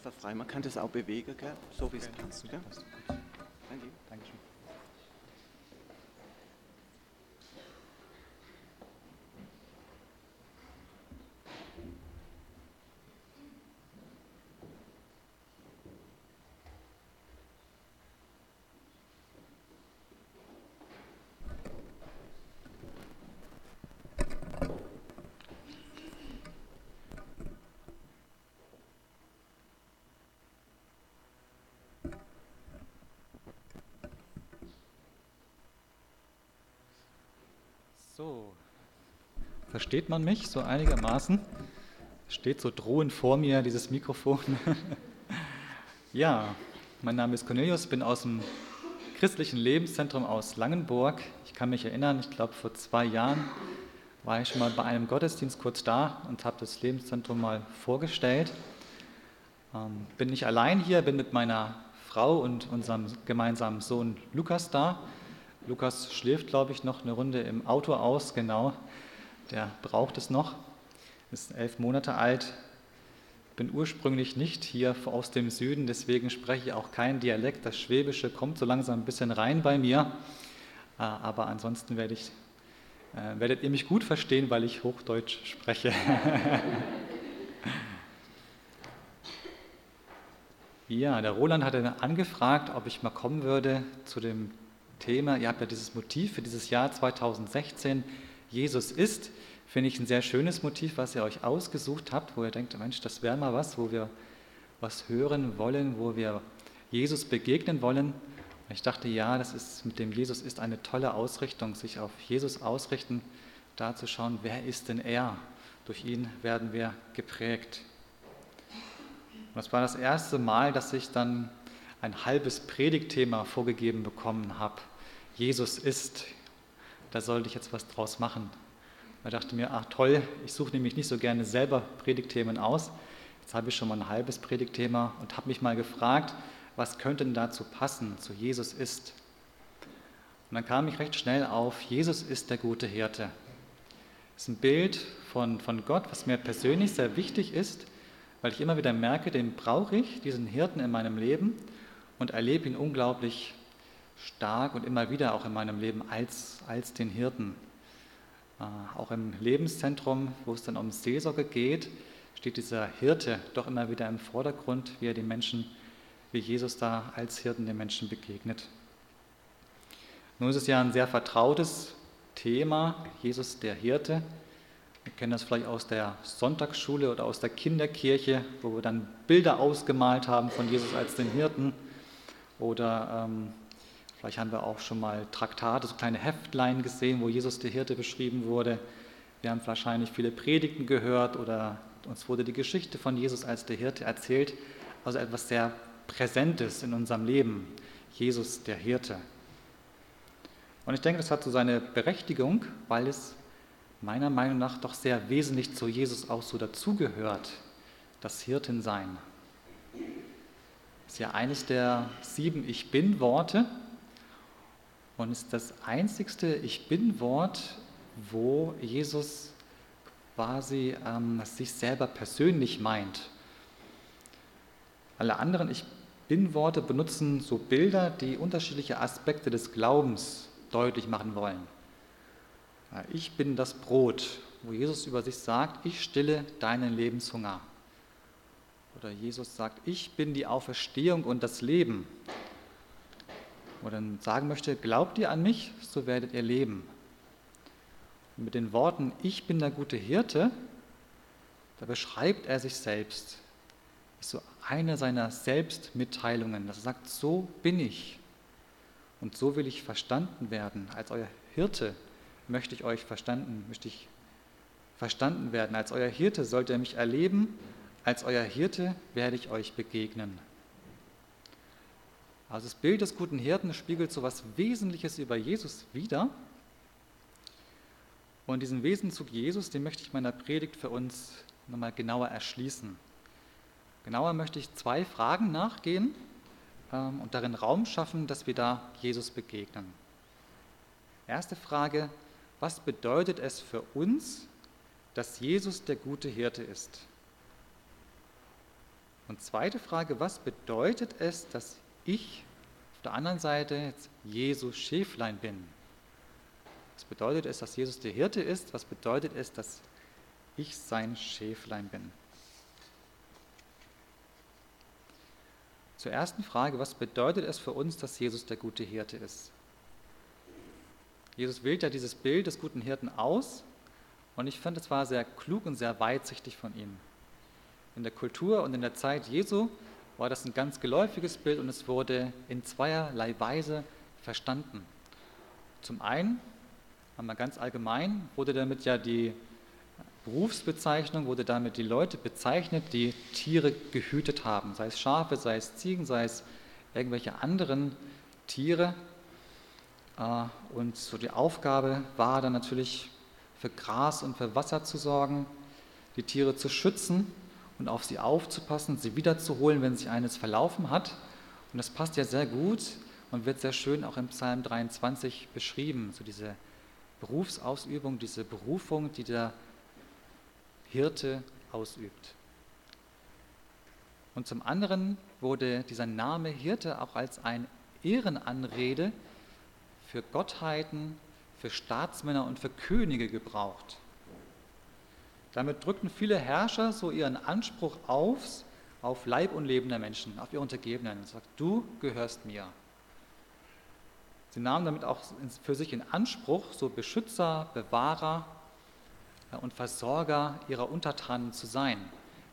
einfach frei. Man kann das auch bewegen, gell? so wie es passt. Gell? Versteht man mich so einigermaßen? Steht so drohend vor mir dieses Mikrofon. ja, mein Name ist Cornelius, bin aus dem christlichen Lebenszentrum aus Langenburg. Ich kann mich erinnern, ich glaube vor zwei Jahren war ich schon mal bei einem Gottesdienst kurz da und habe das Lebenszentrum mal vorgestellt. Ähm, bin nicht allein hier, bin mit meiner Frau und unserem gemeinsamen Sohn Lukas da. Lukas schläft, glaube ich, noch eine Runde im Auto aus, genau. Der braucht es noch. Ist elf Monate alt. Bin ursprünglich nicht hier aus dem Süden, deswegen spreche ich auch keinen Dialekt. Das Schwäbische kommt so langsam ein bisschen rein bei mir. Äh, aber ansonsten werde ich, äh, werdet ihr mich gut verstehen, weil ich Hochdeutsch spreche. ja, der Roland hatte angefragt, ob ich mal kommen würde zu dem Thema. Ihr habt ja dieses Motiv für dieses Jahr 2016, Jesus ist, finde ich ein sehr schönes Motiv, was ihr euch ausgesucht habt, wo ihr denkt, Mensch, das wäre mal was, wo wir was hören wollen, wo wir Jesus begegnen wollen. Ich dachte, ja, das ist mit dem Jesus ist eine tolle Ausrichtung, sich auf Jesus ausrichten, da zu schauen, wer ist denn er? Durch ihn werden wir geprägt. Und das war das erste Mal, dass ich dann ein halbes Predigtthema vorgegeben bekommen habe. Jesus ist, da sollte ich jetzt was draus machen. Ich dachte mir, ach toll, ich suche nämlich nicht so gerne selber Predigtthemen aus. Jetzt habe ich schon mal ein halbes Predigtthema und habe mich mal gefragt, was könnte denn dazu passen, zu Jesus ist. Und dann kam ich recht schnell auf, Jesus ist der gute Hirte. Das ist ein Bild von, von Gott, was mir persönlich sehr wichtig ist, weil ich immer wieder merke, den brauche ich, diesen Hirten in meinem Leben und erlebe ihn unglaublich stark und immer wieder auch in meinem Leben als, als den Hirten. Äh, auch im Lebenszentrum, wo es dann um Seelsorge geht, steht dieser Hirte doch immer wieder im Vordergrund, wie er den Menschen, wie Jesus da als Hirten den Menschen begegnet. Nun ist es ja ein sehr vertrautes Thema, Jesus der Hirte. Wir kennen das vielleicht aus der Sonntagsschule oder aus der Kinderkirche, wo wir dann Bilder ausgemalt haben von Jesus als den Hirten. Oder ähm, Vielleicht haben wir auch schon mal Traktate, so kleine Heftlein gesehen, wo Jesus der Hirte beschrieben wurde. Wir haben wahrscheinlich viele Predigten gehört oder uns wurde die Geschichte von Jesus als der Hirte erzählt. Also etwas sehr Präsentes in unserem Leben. Jesus der Hirte. Und ich denke, das hat so seine Berechtigung, weil es meiner Meinung nach doch sehr wesentlich zu Jesus auch so dazugehört, das Hirtensein. Das ist ja eines der sieben Ich bin-Worte, und ist das einzigste Ich bin-Wort, wo Jesus quasi ähm, sich selber persönlich meint. Alle anderen Ich bin-Worte benutzen so Bilder, die unterschiedliche Aspekte des Glaubens deutlich machen wollen. Ich bin das Brot, wo Jesus über sich sagt, ich stille deinen Lebenshunger. Oder Jesus sagt, ich bin die Auferstehung und das Leben oder sagen möchte, glaubt ihr an mich, so werdet ihr leben. Und mit den Worten, ich bin der gute Hirte, da beschreibt er sich selbst. Ist so eine seiner Selbstmitteilungen, dass er sagt, so bin ich und so will ich verstanden werden. Als euer Hirte möchte ich euch verstanden, möchte ich verstanden werden. Als euer Hirte sollt ihr mich erleben, als euer Hirte werde ich euch begegnen. Also das Bild des guten Hirten spiegelt so etwas Wesentliches über Jesus wider. Und diesen Wesenzug Jesus, den möchte ich meiner Predigt für uns nochmal genauer erschließen. Genauer möchte ich zwei Fragen nachgehen ähm, und darin Raum schaffen, dass wir da Jesus begegnen. Erste Frage, was bedeutet es für uns, dass Jesus der gute Hirte ist? Und zweite Frage, was bedeutet es, dass ich auf der anderen Seite jetzt Jesus Schäflein bin? Was bedeutet es, dass Jesus der Hirte ist? Was bedeutet es, dass ich sein Schäflein bin? Zur ersten Frage, was bedeutet es für uns, dass Jesus der gute Hirte ist? Jesus wählt ja dieses Bild des guten Hirten aus und ich finde, es war sehr klug und sehr weitsichtig von ihm. In der Kultur und in der Zeit Jesu war das ein ganz geläufiges Bild und es wurde in zweierlei Weise verstanden. Zum einen, einmal ganz allgemein, wurde damit ja die Berufsbezeichnung, wurde damit die Leute bezeichnet, die Tiere gehütet haben, sei es Schafe, sei es Ziegen, sei es irgendwelche anderen Tiere. Äh, und so die Aufgabe war dann natürlich für Gras und für Wasser zu sorgen, die Tiere zu schützen und auf sie aufzupassen, sie wiederzuholen, wenn sich eines verlaufen hat. Und das passt ja sehr gut und wird sehr schön auch im Psalm 23 beschrieben, so diese Berufsausübung, diese Berufung, die der Hirte ausübt. Und zum anderen wurde dieser Name Hirte auch als ein Ehrenanrede für Gottheiten, für Staatsmänner und für Könige gebraucht. Damit drückten viele Herrscher so ihren Anspruch auf, auf Leib und Leben der Menschen, auf ihre Untergebenen und sagt, du gehörst mir. Sie nahmen damit auch für sich in Anspruch, so Beschützer, Bewahrer und Versorger ihrer Untertanen zu sein.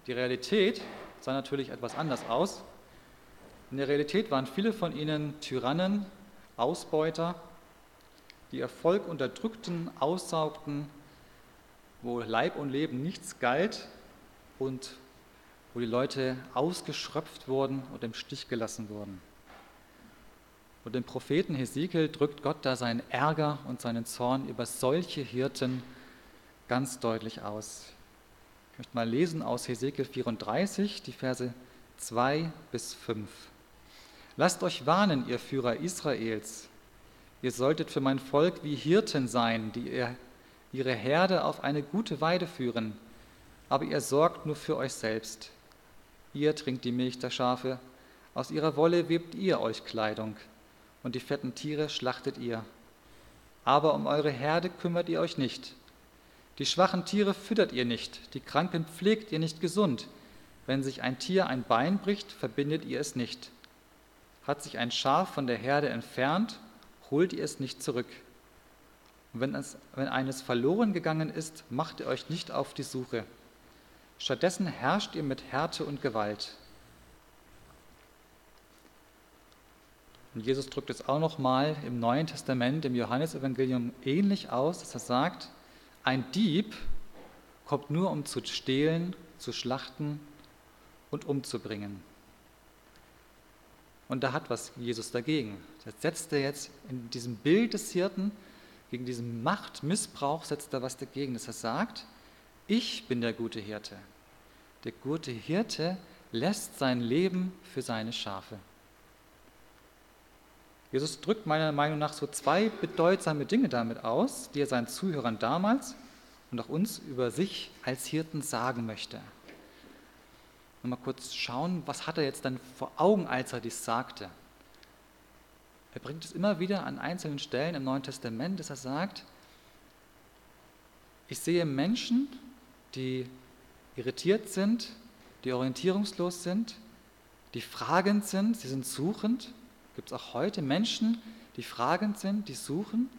Die Realität sah natürlich etwas anders aus. In der Realität waren viele von ihnen Tyrannen, Ausbeuter, die ihr Volk unterdrückten, aussaugten, wo Leib und Leben nichts galt und wo die Leute ausgeschröpft wurden und im Stich gelassen wurden. Und dem Propheten Hesekiel drückt Gott da seinen Ärger und seinen Zorn über solche Hirten ganz deutlich aus. Ich möchte mal lesen aus Hesekiel 34, die Verse 2 bis 5. Lasst euch warnen, ihr Führer Israels, Ihr solltet für mein Volk wie Hirten sein, die ihre Herde auf eine gute Weide führen, aber ihr sorgt nur für euch selbst. Ihr trinkt die Milch der Schafe, aus ihrer Wolle webt ihr euch Kleidung, und die fetten Tiere schlachtet ihr. Aber um eure Herde kümmert ihr euch nicht. Die schwachen Tiere füttert ihr nicht, die Kranken pflegt ihr nicht gesund. Wenn sich ein Tier ein Bein bricht, verbindet ihr es nicht. Hat sich ein Schaf von der Herde entfernt, holt ihr es nicht zurück. Und wenn, es, wenn eines verloren gegangen ist, macht ihr euch nicht auf die Suche. Stattdessen herrscht ihr mit Härte und Gewalt. Und Jesus drückt es auch nochmal im Neuen Testament, im Johannesevangelium ähnlich aus, dass er sagt, ein Dieb kommt nur, um zu stehlen, zu schlachten und umzubringen. Und da hat was Jesus dagegen. Das setzt er jetzt in diesem Bild des Hirten, gegen diesen Machtmissbrauch setzt er was dagegen, dass er sagt, ich bin der gute Hirte. Der gute Hirte lässt sein Leben für seine Schafe. Jesus drückt meiner Meinung nach so zwei bedeutsame Dinge damit aus, die er seinen Zuhörern damals und auch uns über sich als Hirten sagen möchte mal kurz schauen, was hat er jetzt dann vor Augen, als er dies sagte. Er bringt es immer wieder an einzelnen Stellen im Neuen Testament, dass er sagt, ich sehe Menschen, die irritiert sind, die orientierungslos sind, die fragend sind, sie sind suchend. Gibt es auch heute Menschen, die fragend sind, die suchen?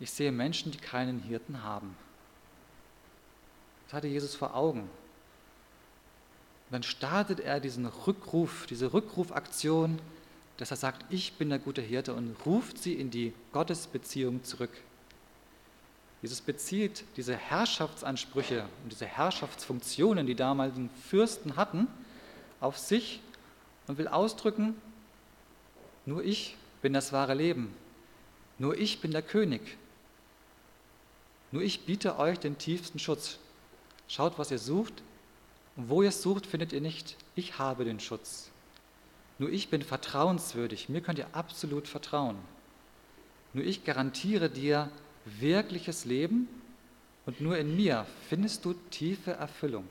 Ich sehe Menschen, die keinen Hirten haben. Das hatte Jesus vor Augen. Und dann startet er diesen Rückruf, diese Rückrufaktion, dass er sagt, ich bin der gute Hirte und ruft sie in die Gottesbeziehung zurück. Jesus bezieht diese Herrschaftsansprüche und diese Herrschaftsfunktionen, die damaligen Fürsten hatten, auf sich und will ausdrücken, nur ich bin das wahre Leben, nur ich bin der König, nur ich biete euch den tiefsten Schutz. Schaut, was ihr sucht, und wo ihr es sucht, findet ihr nicht. Ich habe den Schutz. Nur ich bin vertrauenswürdig. Mir könnt ihr absolut vertrauen. Nur ich garantiere dir wirkliches Leben und nur in mir findest du tiefe Erfüllung.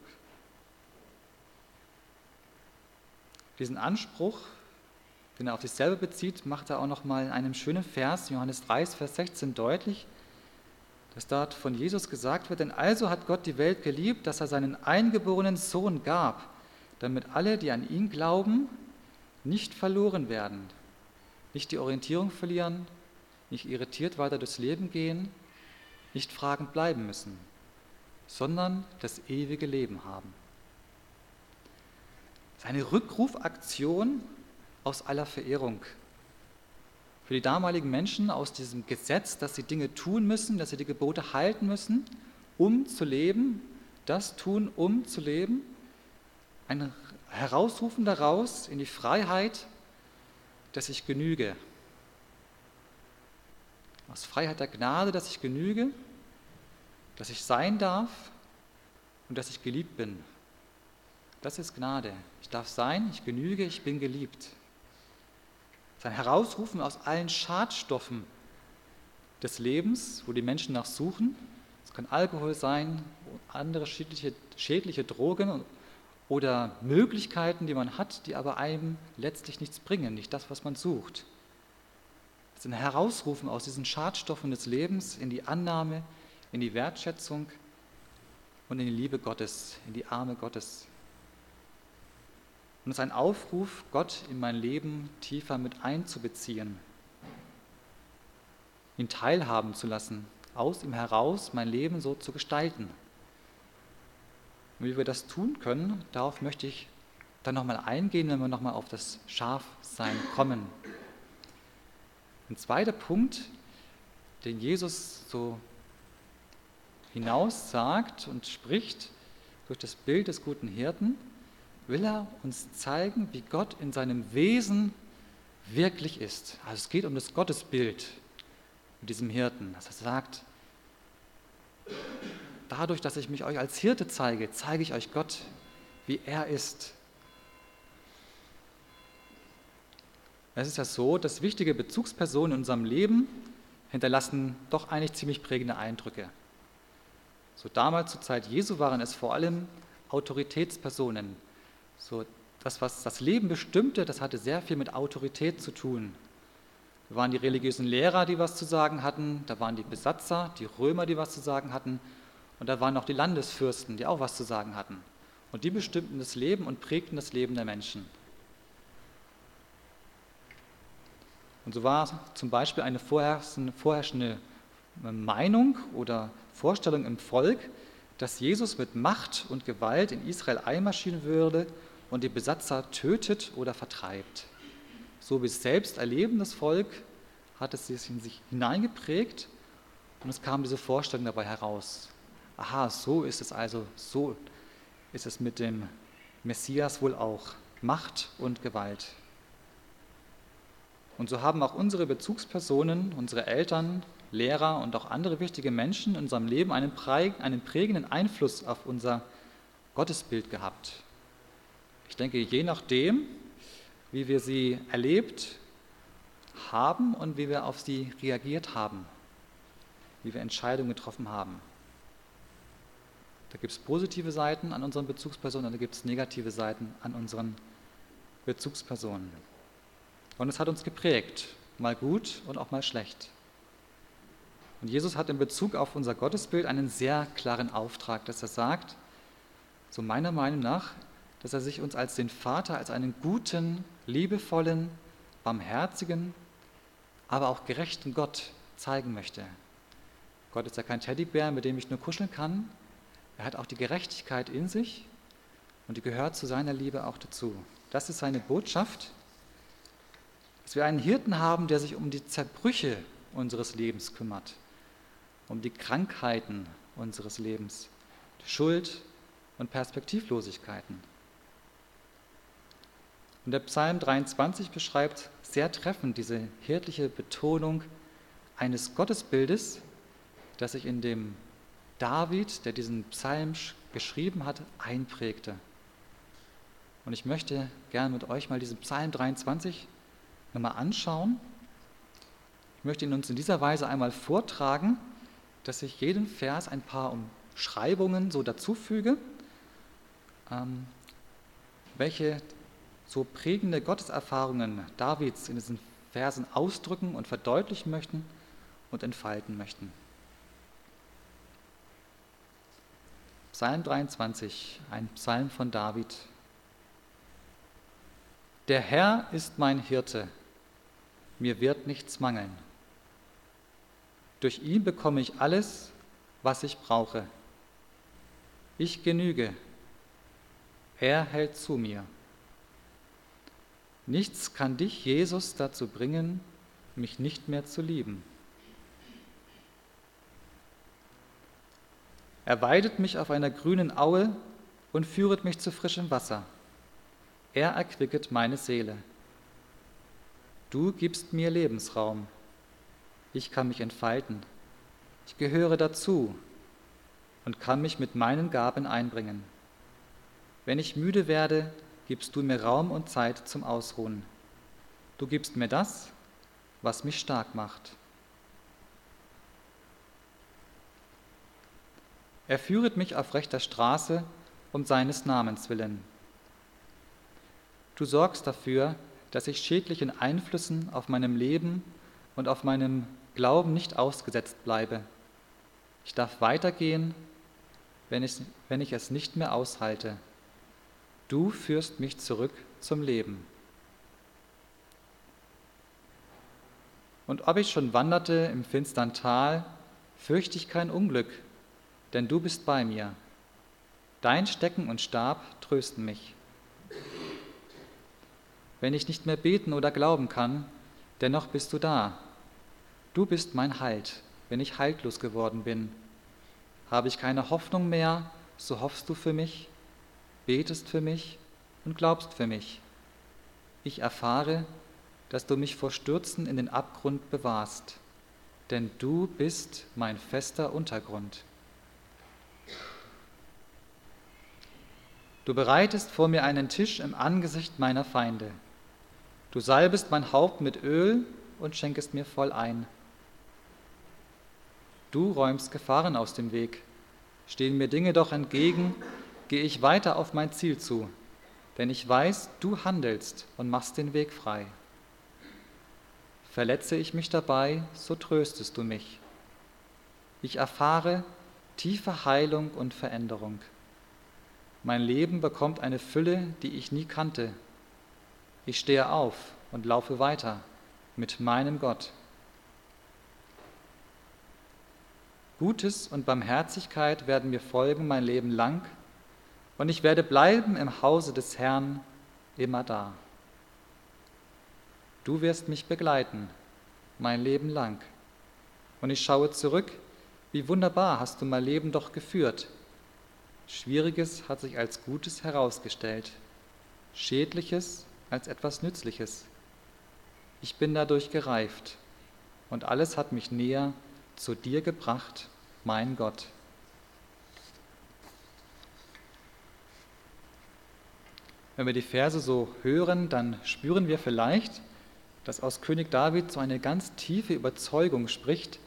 Diesen Anspruch, den er auf sich selber bezieht, macht er auch noch mal in einem schönen Vers, Johannes 3, Vers 16, deutlich, dass dort von Jesus gesagt wird, denn also hat Gott die Welt geliebt, dass er seinen eingeborenen Sohn gab, damit alle, die an ihn glauben, nicht verloren werden, nicht die Orientierung verlieren, nicht irritiert weiter durchs Leben gehen, nicht fragend bleiben müssen, sondern das ewige Leben haben. Seine Rückrufaktion aus aller Verehrung. Für die damaligen Menschen aus diesem Gesetz, dass sie Dinge tun müssen, dass sie die Gebote halten müssen, um zu leben, das tun, um zu leben. Ein Herausrufen daraus in die Freiheit, dass ich genüge. Aus Freiheit der Gnade, dass ich genüge, dass ich sein darf und dass ich geliebt bin. Das ist Gnade. Ich darf sein, ich genüge, ich bin geliebt. Sein Herausrufen aus allen Schadstoffen des Lebens, wo die Menschen nach suchen. Es kann Alkohol sein, andere schädliche, schädliche Drogen oder Möglichkeiten, die man hat, die aber einem letztlich nichts bringen, nicht das, was man sucht. Es ist ein Herausrufen aus diesen Schadstoffen des Lebens in die Annahme, in die Wertschätzung und in die Liebe Gottes, in die Arme Gottes. Und es ist ein Aufruf, Gott in mein Leben tiefer mit einzubeziehen, ihn teilhaben zu lassen, aus ihm heraus mein Leben so zu gestalten. Und wie wir das tun können, darauf möchte ich dann nochmal eingehen, wenn wir nochmal auf das Schafsein kommen. Ein zweiter Punkt, den Jesus so hinaus sagt und spricht durch das Bild des guten Hirten, will er uns zeigen, wie Gott in seinem Wesen wirklich ist. Also es geht um das Gottesbild mit diesem Hirten, dass er sagt, dadurch, dass ich mich euch als Hirte zeige, zeige ich euch Gott, wie er ist. Es ist ja so, dass wichtige Bezugspersonen in unserem Leben hinterlassen doch eigentlich ziemlich prägende Eindrücke. So damals zur Zeit Jesu waren es vor allem Autoritätspersonen, so, das, was das Leben bestimmte, das hatte sehr viel mit Autorität zu tun. Da waren die religiösen Lehrer, die was zu sagen hatten, da waren die Besatzer, die Römer, die was zu sagen hatten, und da waren auch die Landesfürsten, die auch was zu sagen hatten. Und die bestimmten das Leben und prägten das Leben der Menschen. Und so war zum Beispiel eine vorherrschende Meinung oder Vorstellung im Volk, dass Jesus mit Macht und Gewalt in Israel einmarschieren würde und die Besatzer tötet oder vertreibt. So wie es selbst erlebendes Volk hat es sich in sich hineingeprägt und es kam diese Vorstellung dabei heraus. Aha, so ist es also, so ist es mit dem Messias wohl auch. Macht und Gewalt. Und so haben auch unsere Bezugspersonen, unsere Eltern, Lehrer und auch andere wichtige Menschen in unserem Leben einen, prägenden Einfluss auf unser Gottesbild gehabt. Ich denke, je nachdem, wie wir sie erlebt haben und wie wir auf sie reagiert haben, wie wir Entscheidungen getroffen haben. Da gibt es positive Seiten an unseren Bezugspersonen und da gibt es negative Seiten an unseren Bezugspersonen. Und es hat uns geprägt, mal gut und auch mal schlecht. Und Jesus hat in Bezug auf unser Gottesbild einen sehr klaren Auftrag, dass er sagt, so meiner Meinung nach, dass er sich uns als den Vater, als einen guten, liebevollen, barmherzigen, aber auch gerechten Gott zeigen möchte. Gott ist ja kein Teddybär, mit dem ich nur kuscheln kann. Er hat auch die Gerechtigkeit in sich und die gehört zu seiner Liebe auch dazu. Das ist seine Botschaft, dass wir einen Hirten haben, der sich um die Zerbrüche unseres Lebens kümmert, um die Krankheiten unseres Lebens, die Schuld und Perspektivlosigkeiten. Und der Psalm 23 beschreibt sehr treffend diese hirtliche Betonung eines Gottesbildes, das sich in dem David, der diesen Psalm geschrieben hat, einprägte. Und ich möchte gerne mit euch mal diesen Psalm 23 nochmal anschauen. Ich möchte ihn uns in dieser Weise einmal vortragen, dass ich jeden Vers ein paar Umschreibungen so dazufüge, ähm, welche so prägende Gotteserfahrungen Davids in diesen Versen ausdrücken und verdeutlichen möchten und entfalten möchten. Psalm 23, ein Psalm von David. Der Herr ist mein Hirte, mir wird nichts mangeln. Durch ihn bekomme ich alles, was ich brauche. Ich genüge, er hält zu mir. Nichts kann dich, Jesus, dazu bringen, mich nicht mehr zu lieben. Er weidet mich auf einer grünen Aue und führet mich zu frischem Wasser. Er erquicket meine Seele. Du gibst mir Lebensraum. Ich kann mich entfalten. Ich gehöre dazu und kann mich mit meinen Gaben einbringen. Wenn ich müde werde, gibst du mir Raum und Zeit zum Ausruhen. Du gibst mir das, was mich stark macht. Er führet mich auf rechter Straße um seines Namens willen. Du sorgst dafür, dass ich schädlichen Einflüssen auf meinem Leben und auf meinem Glauben nicht ausgesetzt bleibe. Ich darf weitergehen, wenn ich, wenn ich es nicht mehr aushalte. Du führst mich zurück zum Leben. Und ob ich schon wanderte im finstern Tal, fürchte ich kein Unglück, denn du bist bei mir. Dein Stecken und Stab trösten mich. Wenn ich nicht mehr beten oder glauben kann, dennoch bist du da. Du bist mein Halt, wenn ich haltlos geworden bin. Habe ich keine Hoffnung mehr, so hoffst du für mich, betest für mich und glaubst für mich. Ich erfahre, dass du mich vor Stürzen in den Abgrund bewahrst, denn du bist mein fester Untergrund. Du bereitest vor mir einen Tisch im Angesicht meiner Feinde. Du salbest mein Haupt mit Öl und schenkest mir voll ein. Du räumst Gefahren aus dem Weg. Stehen mir Dinge doch entgegen, gehe ich weiter auf mein Ziel zu, denn ich weiß, du handelst und machst den Weg frei. Verletze ich mich dabei, so tröstest du mich. Ich erfahre tiefe Heilung und Veränderung. Mein Leben bekommt eine Fülle, die ich nie kannte. Ich stehe auf und laufe weiter mit meinem Gott. Gutes und Barmherzigkeit werden mir folgen mein Leben lang, und ich werde bleiben im Hause des Herrn immer da. Du wirst mich begleiten mein Leben lang, und ich schaue zurück, wie wunderbar hast du mein Leben doch geführt Schwieriges hat sich als Gutes herausgestellt, Schädliches als etwas Nützliches. Ich bin dadurch gereift und alles hat mich näher zu dir gebracht, mein Gott. Wenn wir die Verse so hören, dann spüren wir vielleicht, dass aus König David so eine ganz tiefe Überzeugung spricht,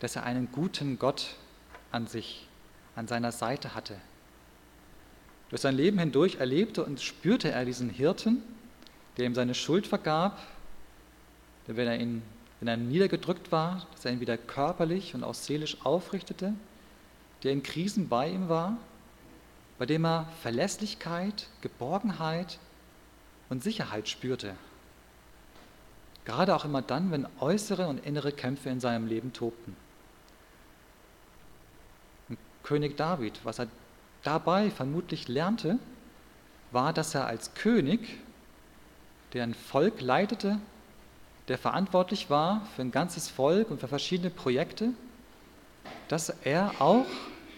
dass er einen guten Gott an sich, an seiner Seite hatte, durch sein Leben hindurch erlebte und spürte er diesen Hirten, der ihm seine Schuld vergab, der, wenn er, ihn, wenn er niedergedrückt war, dass er ihn wieder körperlich und auch seelisch aufrichtete, der in Krisen bei ihm war, bei dem er Verlässlichkeit, Geborgenheit und Sicherheit spürte. Gerade auch immer dann, wenn äußere und innere Kämpfe in seinem Leben tobten. König David, was er dabei vermutlich lernte, war, dass er als König, der ein Volk leitete, der verantwortlich war für ein ganzes Volk und für verschiedene Projekte, dass er auch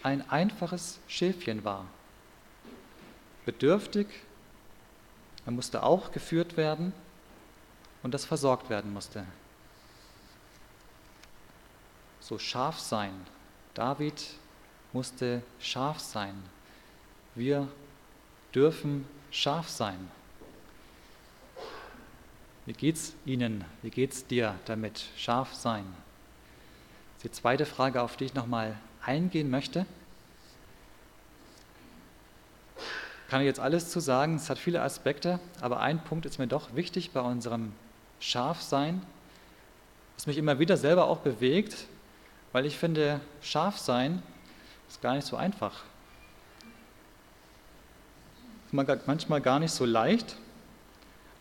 ein einfaches Schäfchen war. Bedürftig, er musste auch geführt werden und das versorgt werden musste. So scharf sein. David musste scharf sein. Wir dürfen scharf sein. Wie geht's Ihnen? Wie geht's dir damit? Scharf sein. Die zweite Frage, auf die ich nochmal eingehen möchte. Kann ich jetzt alles zu sagen, es hat viele Aspekte, aber ein Punkt ist mir doch wichtig bei unserem Schafsein, was mich immer wieder selber auch bewegt, weil ich finde, Schafsein ist gar nicht so einfach. Ist manchmal gar nicht so leicht.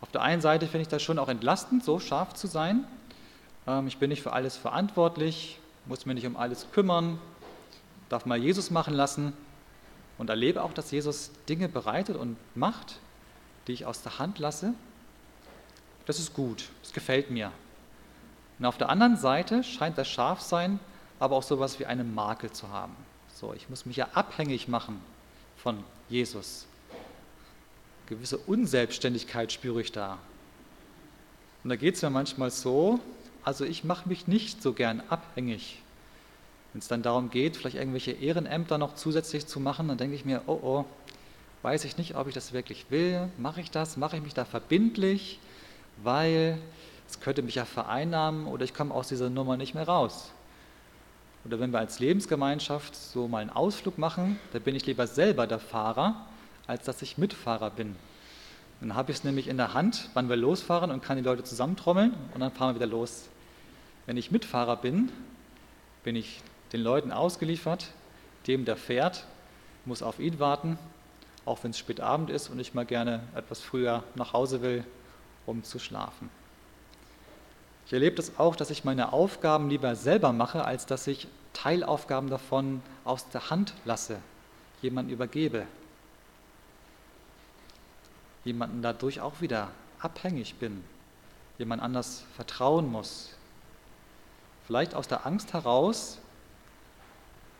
Auf der einen Seite finde ich das schon auch entlastend, so scharf zu sein. Ähm, ich bin nicht für alles verantwortlich, muss mich nicht um alles kümmern, darf mal Jesus machen lassen und erlebe auch, dass Jesus Dinge bereitet und macht, die ich aus der Hand lasse. Das ist gut, das gefällt mir. Und auf der anderen Seite scheint das Scharfsein aber auch so etwas wie einen Makel zu haben. So, ich muss mich ja abhängig machen von Jesus. Gewisse Unselbstständigkeit spüre ich da. Und da geht es mir manchmal so, also ich mache mich nicht so gern abhängig. Wenn es dann darum geht, vielleicht irgendwelche Ehrenämter noch zusätzlich zu machen, dann denke ich mir, oh oh, weiß ich nicht, ob ich das wirklich will. Mache ich das? Mache ich mich da verbindlich? Weil es könnte mich ja vereinnahmen oder ich komme aus dieser Nummer nicht mehr raus. Oder wenn wir als Lebensgemeinschaft so mal einen Ausflug machen, da bin ich lieber selber der Fahrer, als dass ich Mitfahrer bin. Dann habe ich es nämlich in der Hand, wann wir losfahren und kann die Leute zusammentrommeln und dann fahren wir wieder los. Wenn ich Mitfahrer bin, bin ich den Leuten ausgeliefert, dem, der fährt, muss auf ihn warten, auch wenn es spät Abend ist und ich mal gerne etwas früher nach Hause will, um zu schlafen. Ich erlebe das auch, dass ich meine Aufgaben lieber selber mache, als dass ich Teilaufgaben davon aus der Hand lasse, jemanden übergebe, jemanden dadurch auch wieder abhängig bin, jemand anders vertrauen muss. Vielleicht aus der Angst heraus,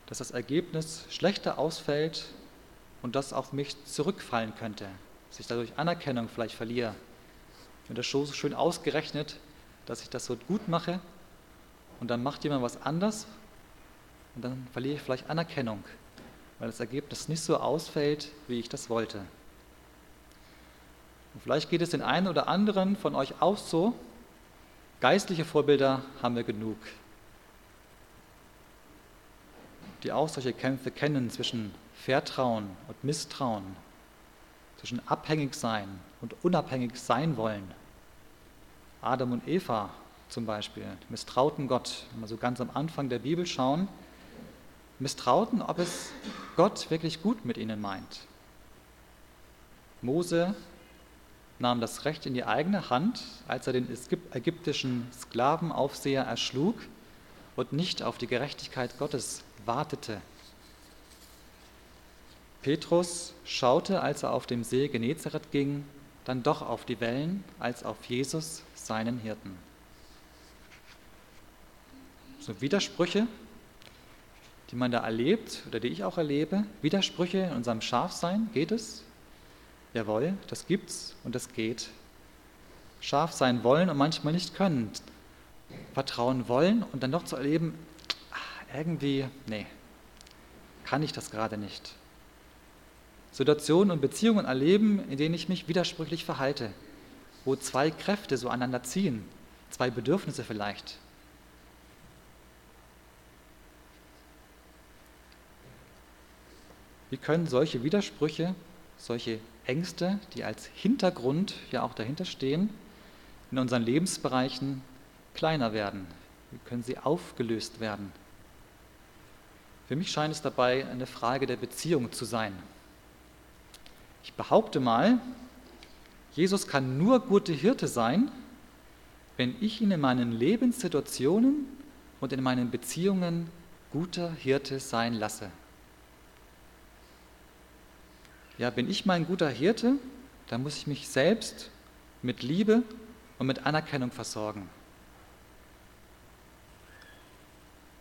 dass das Ergebnis schlechter ausfällt und das auf mich zurückfallen könnte, dass ich dadurch Anerkennung vielleicht verliere. Mir das so schön ausgerechnet, dass ich das so gut mache und dann macht jemand was anders und dann verliere ich vielleicht Anerkennung, weil das Ergebnis nicht so ausfällt, wie ich das wollte. Und vielleicht geht es den einen oder anderen von euch auch so. Geistliche Vorbilder haben wir genug, die auch solche Kämpfe kennen zwischen Vertrauen und Misstrauen, zwischen abhängig sein und unabhängig sein wollen. Adam und Eva zum Beispiel misstrauten Gott, wenn wir so ganz am Anfang der Bibel schauen, misstrauten, ob es Gott wirklich gut mit ihnen meint. Mose nahm das Recht in die eigene Hand, als er den ägyptischen Sklavenaufseher erschlug und nicht auf die Gerechtigkeit Gottes wartete. Petrus schaute, als er auf dem See Genezareth ging, dann doch auf die Wellen als auf Jesus, seinen Hirten. So Widersprüche, die man da erlebt oder die ich auch erlebe, Widersprüche in unserem Schafsein, geht es? Jawohl, das gibt's und das geht. Scharf sein wollen und manchmal nicht können. Vertrauen wollen und dann doch zu erleben, ach, irgendwie, nee, kann ich das gerade nicht. Situationen und Beziehungen erleben, in denen ich mich widersprüchlich verhalte, wo zwei Kräfte so aneinander ziehen, zwei Bedürfnisse vielleicht. Wie können solche Widersprüche, solche Ängste, die als Hintergrund ja auch dahinter stehen, in unseren Lebensbereichen kleiner werden? Wie können sie aufgelöst werden? Für mich scheint es dabei eine Frage der Beziehung zu sein. Ich behaupte mal, Jesus kann nur gute Hirte sein, wenn ich ihn in meinen Lebenssituationen und in meinen Beziehungen guter Hirte sein lasse. Ja, bin ich mein guter Hirte, dann muss ich mich selbst mit Liebe und mit Anerkennung versorgen.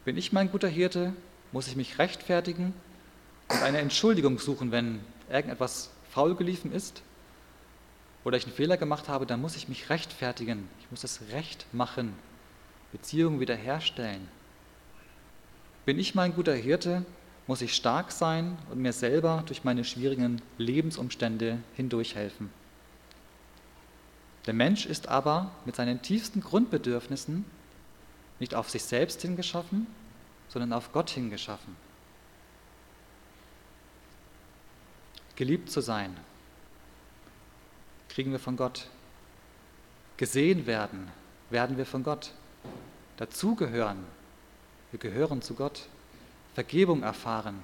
Bin ich mein guter Hirte, muss ich mich rechtfertigen und eine Entschuldigung suchen, wenn irgendetwas faul geliefen ist oder ich einen Fehler gemacht habe, dann muss ich mich rechtfertigen. Ich muss das Recht machen, Beziehungen wiederherstellen. Bin ich mein guter Hirte, muss ich stark sein und mir selber durch meine schwierigen Lebensumstände hindurchhelfen. Der Mensch ist aber mit seinen tiefsten Grundbedürfnissen nicht auf sich selbst hingeschaffen, sondern auf Gott hingeschaffen. Geliebt zu sein, kriegen wir von Gott. Gesehen werden, werden wir von Gott. Dazugehören, wir gehören zu Gott. Vergebung erfahren,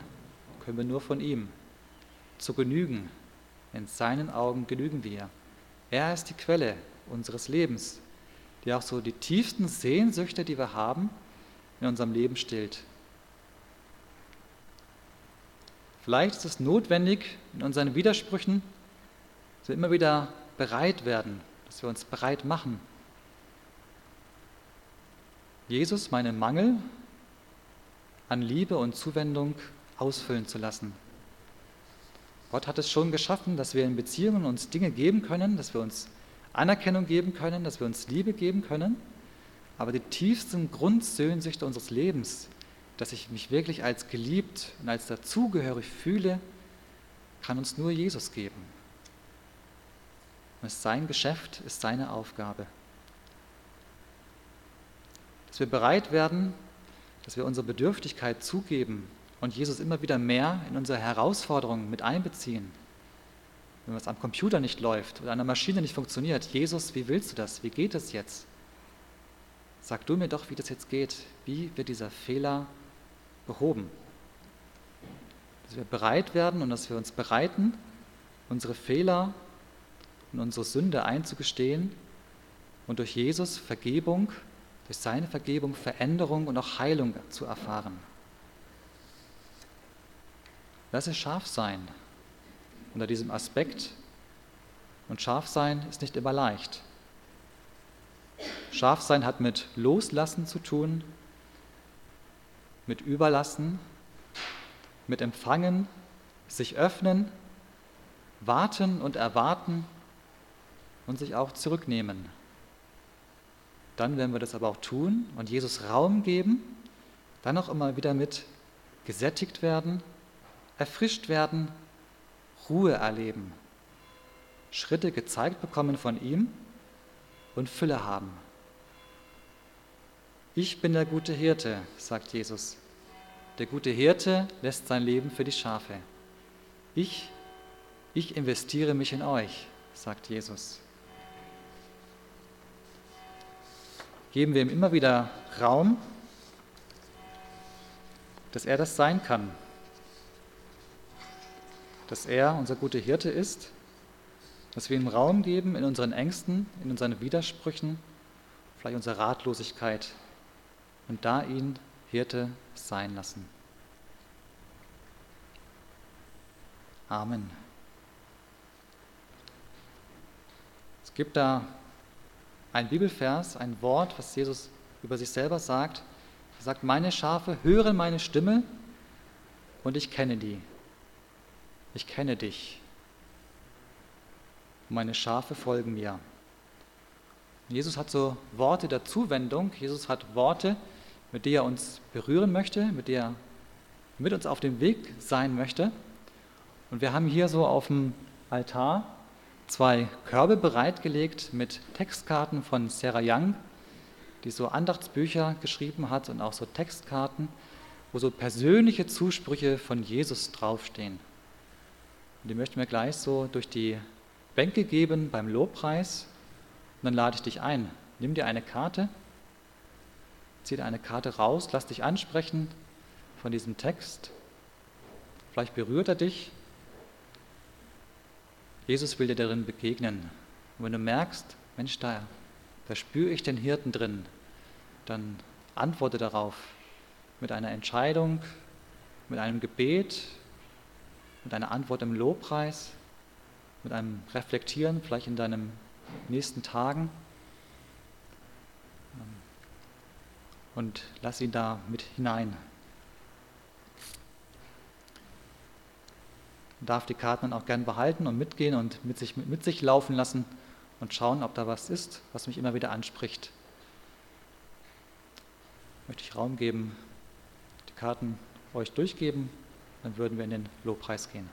können wir nur von ihm. Zu genügen, in seinen Augen genügen wir. Er ist die Quelle unseres Lebens, die auch so die tiefsten Sehnsüchte, die wir haben, in unserem Leben stillt. Vielleicht ist es notwendig, in unseren Widersprüchen, dass immer wieder bereit werden, dass wir uns bereit machen. Jesus meinen Mangel an Liebe und Zuwendung ausfüllen zu lassen. Gott hat es schon geschaffen, dass wir in Beziehungen uns Dinge geben können, dass wir uns Anerkennung geben können, dass wir uns Liebe geben können. Aber die tiefsten Grundsehnsüchte unseres Lebens, dass ich mich wirklich als geliebt und als dazugehörig fühle, kann uns nur Jesus geben. Und es ist sein Geschäft, ist seine Aufgabe. Dass wir bereit werden, dass wir unsere Bedürftigkeit zugeben und Jesus immer wieder mehr in unsere Herausforderungen mit einbeziehen. Wenn was am Computer nicht läuft oder an der Maschine nicht funktioniert, Jesus, wie willst du das? Wie geht es jetzt? Sag du mir doch, wie das jetzt geht. Wie wird dieser Fehler behoben? Dass wir bereit werden und dass wir uns bereiten, unsere Fehler und unsere Sünde einzugestehen und durch Jesus Vergebung durch seine Vergebung Veränderung und auch Heilung zu erfahren. Lass es scharf sein unter diesem Aspekt. Und scharf sein ist nicht immer leicht. Scharf sein hat mit Loslassen zu tun, mit Überlassen, mit Empfangen, sich öffnen, warten und erwarten und sich auch zurücknehmen. Dann werden wir das aber auch tun und Jesus Raum geben, dann auch immer wieder mit gesättigt werden, erfrischt werden, Ruhe erleben, Schritte gezeigt bekommen von ihm und Fülle haben. Ich bin der gute Hirte, sagt Jesus. Der gute Hirte lässt sein Leben für die Schafe. Ich, ich investiere mich in euch, sagt Jesus. Geben wir ihm immer wieder Raum, dass er das sein kann, dass er unser guter Hirte ist, dass wir ihm Raum geben in unseren Ängsten, in unseren Widersprüchen, vielleicht unserer Ratlosigkeit und da ihn Hirte sein lassen. Amen. Es gibt da ein Bibelvers, ein Wort, was Jesus über sich selber sagt. Er sagt, meine Schafe hören meine Stimme und ich kenne die. Ich kenne dich. Meine Schafe folgen mir. Jesus hat so Worte der Zuwendung. Jesus hat Worte, mit denen er uns berühren möchte, mit denen er mit uns auf dem Weg sein möchte. Und wir haben hier so auf dem Altar zwei Körbe bereitgelegt mit Textkarten von Sarah Young, die so Andachtsbücher geschrieben hat und auch so Textkarten, wo so persönliche Zusprüche von Jesus draufstehen. Und die möchten wir gleich so durch die Bänke geben beim Lobpreis. Und dann lade ich dich ein. Nimm dir eine Karte, zieh dir eine Karte raus, lass dich ansprechen von diesem Text. Vielleicht berührt er dich Jesus will dir darin begegnen. Und wenn du merkst, Mensch, da, da spüre ich den Hirten drin, dann antworte darauf mit einer Entscheidung, mit einem Gebet, mit einer Antwort im Lobpreis, mit einem Reflektieren, vielleicht in deinen nächsten Tagen. Und lass ihn da mit hinein. Darf die Karten dann auch gern behalten und mitgehen und mit sich, mit sich laufen lassen und schauen, ob da was ist, was mich immer wieder anspricht. Möchte ich Raum geben, die Karten euch durchgeben, dann würden wir in den Lobpreis gehen.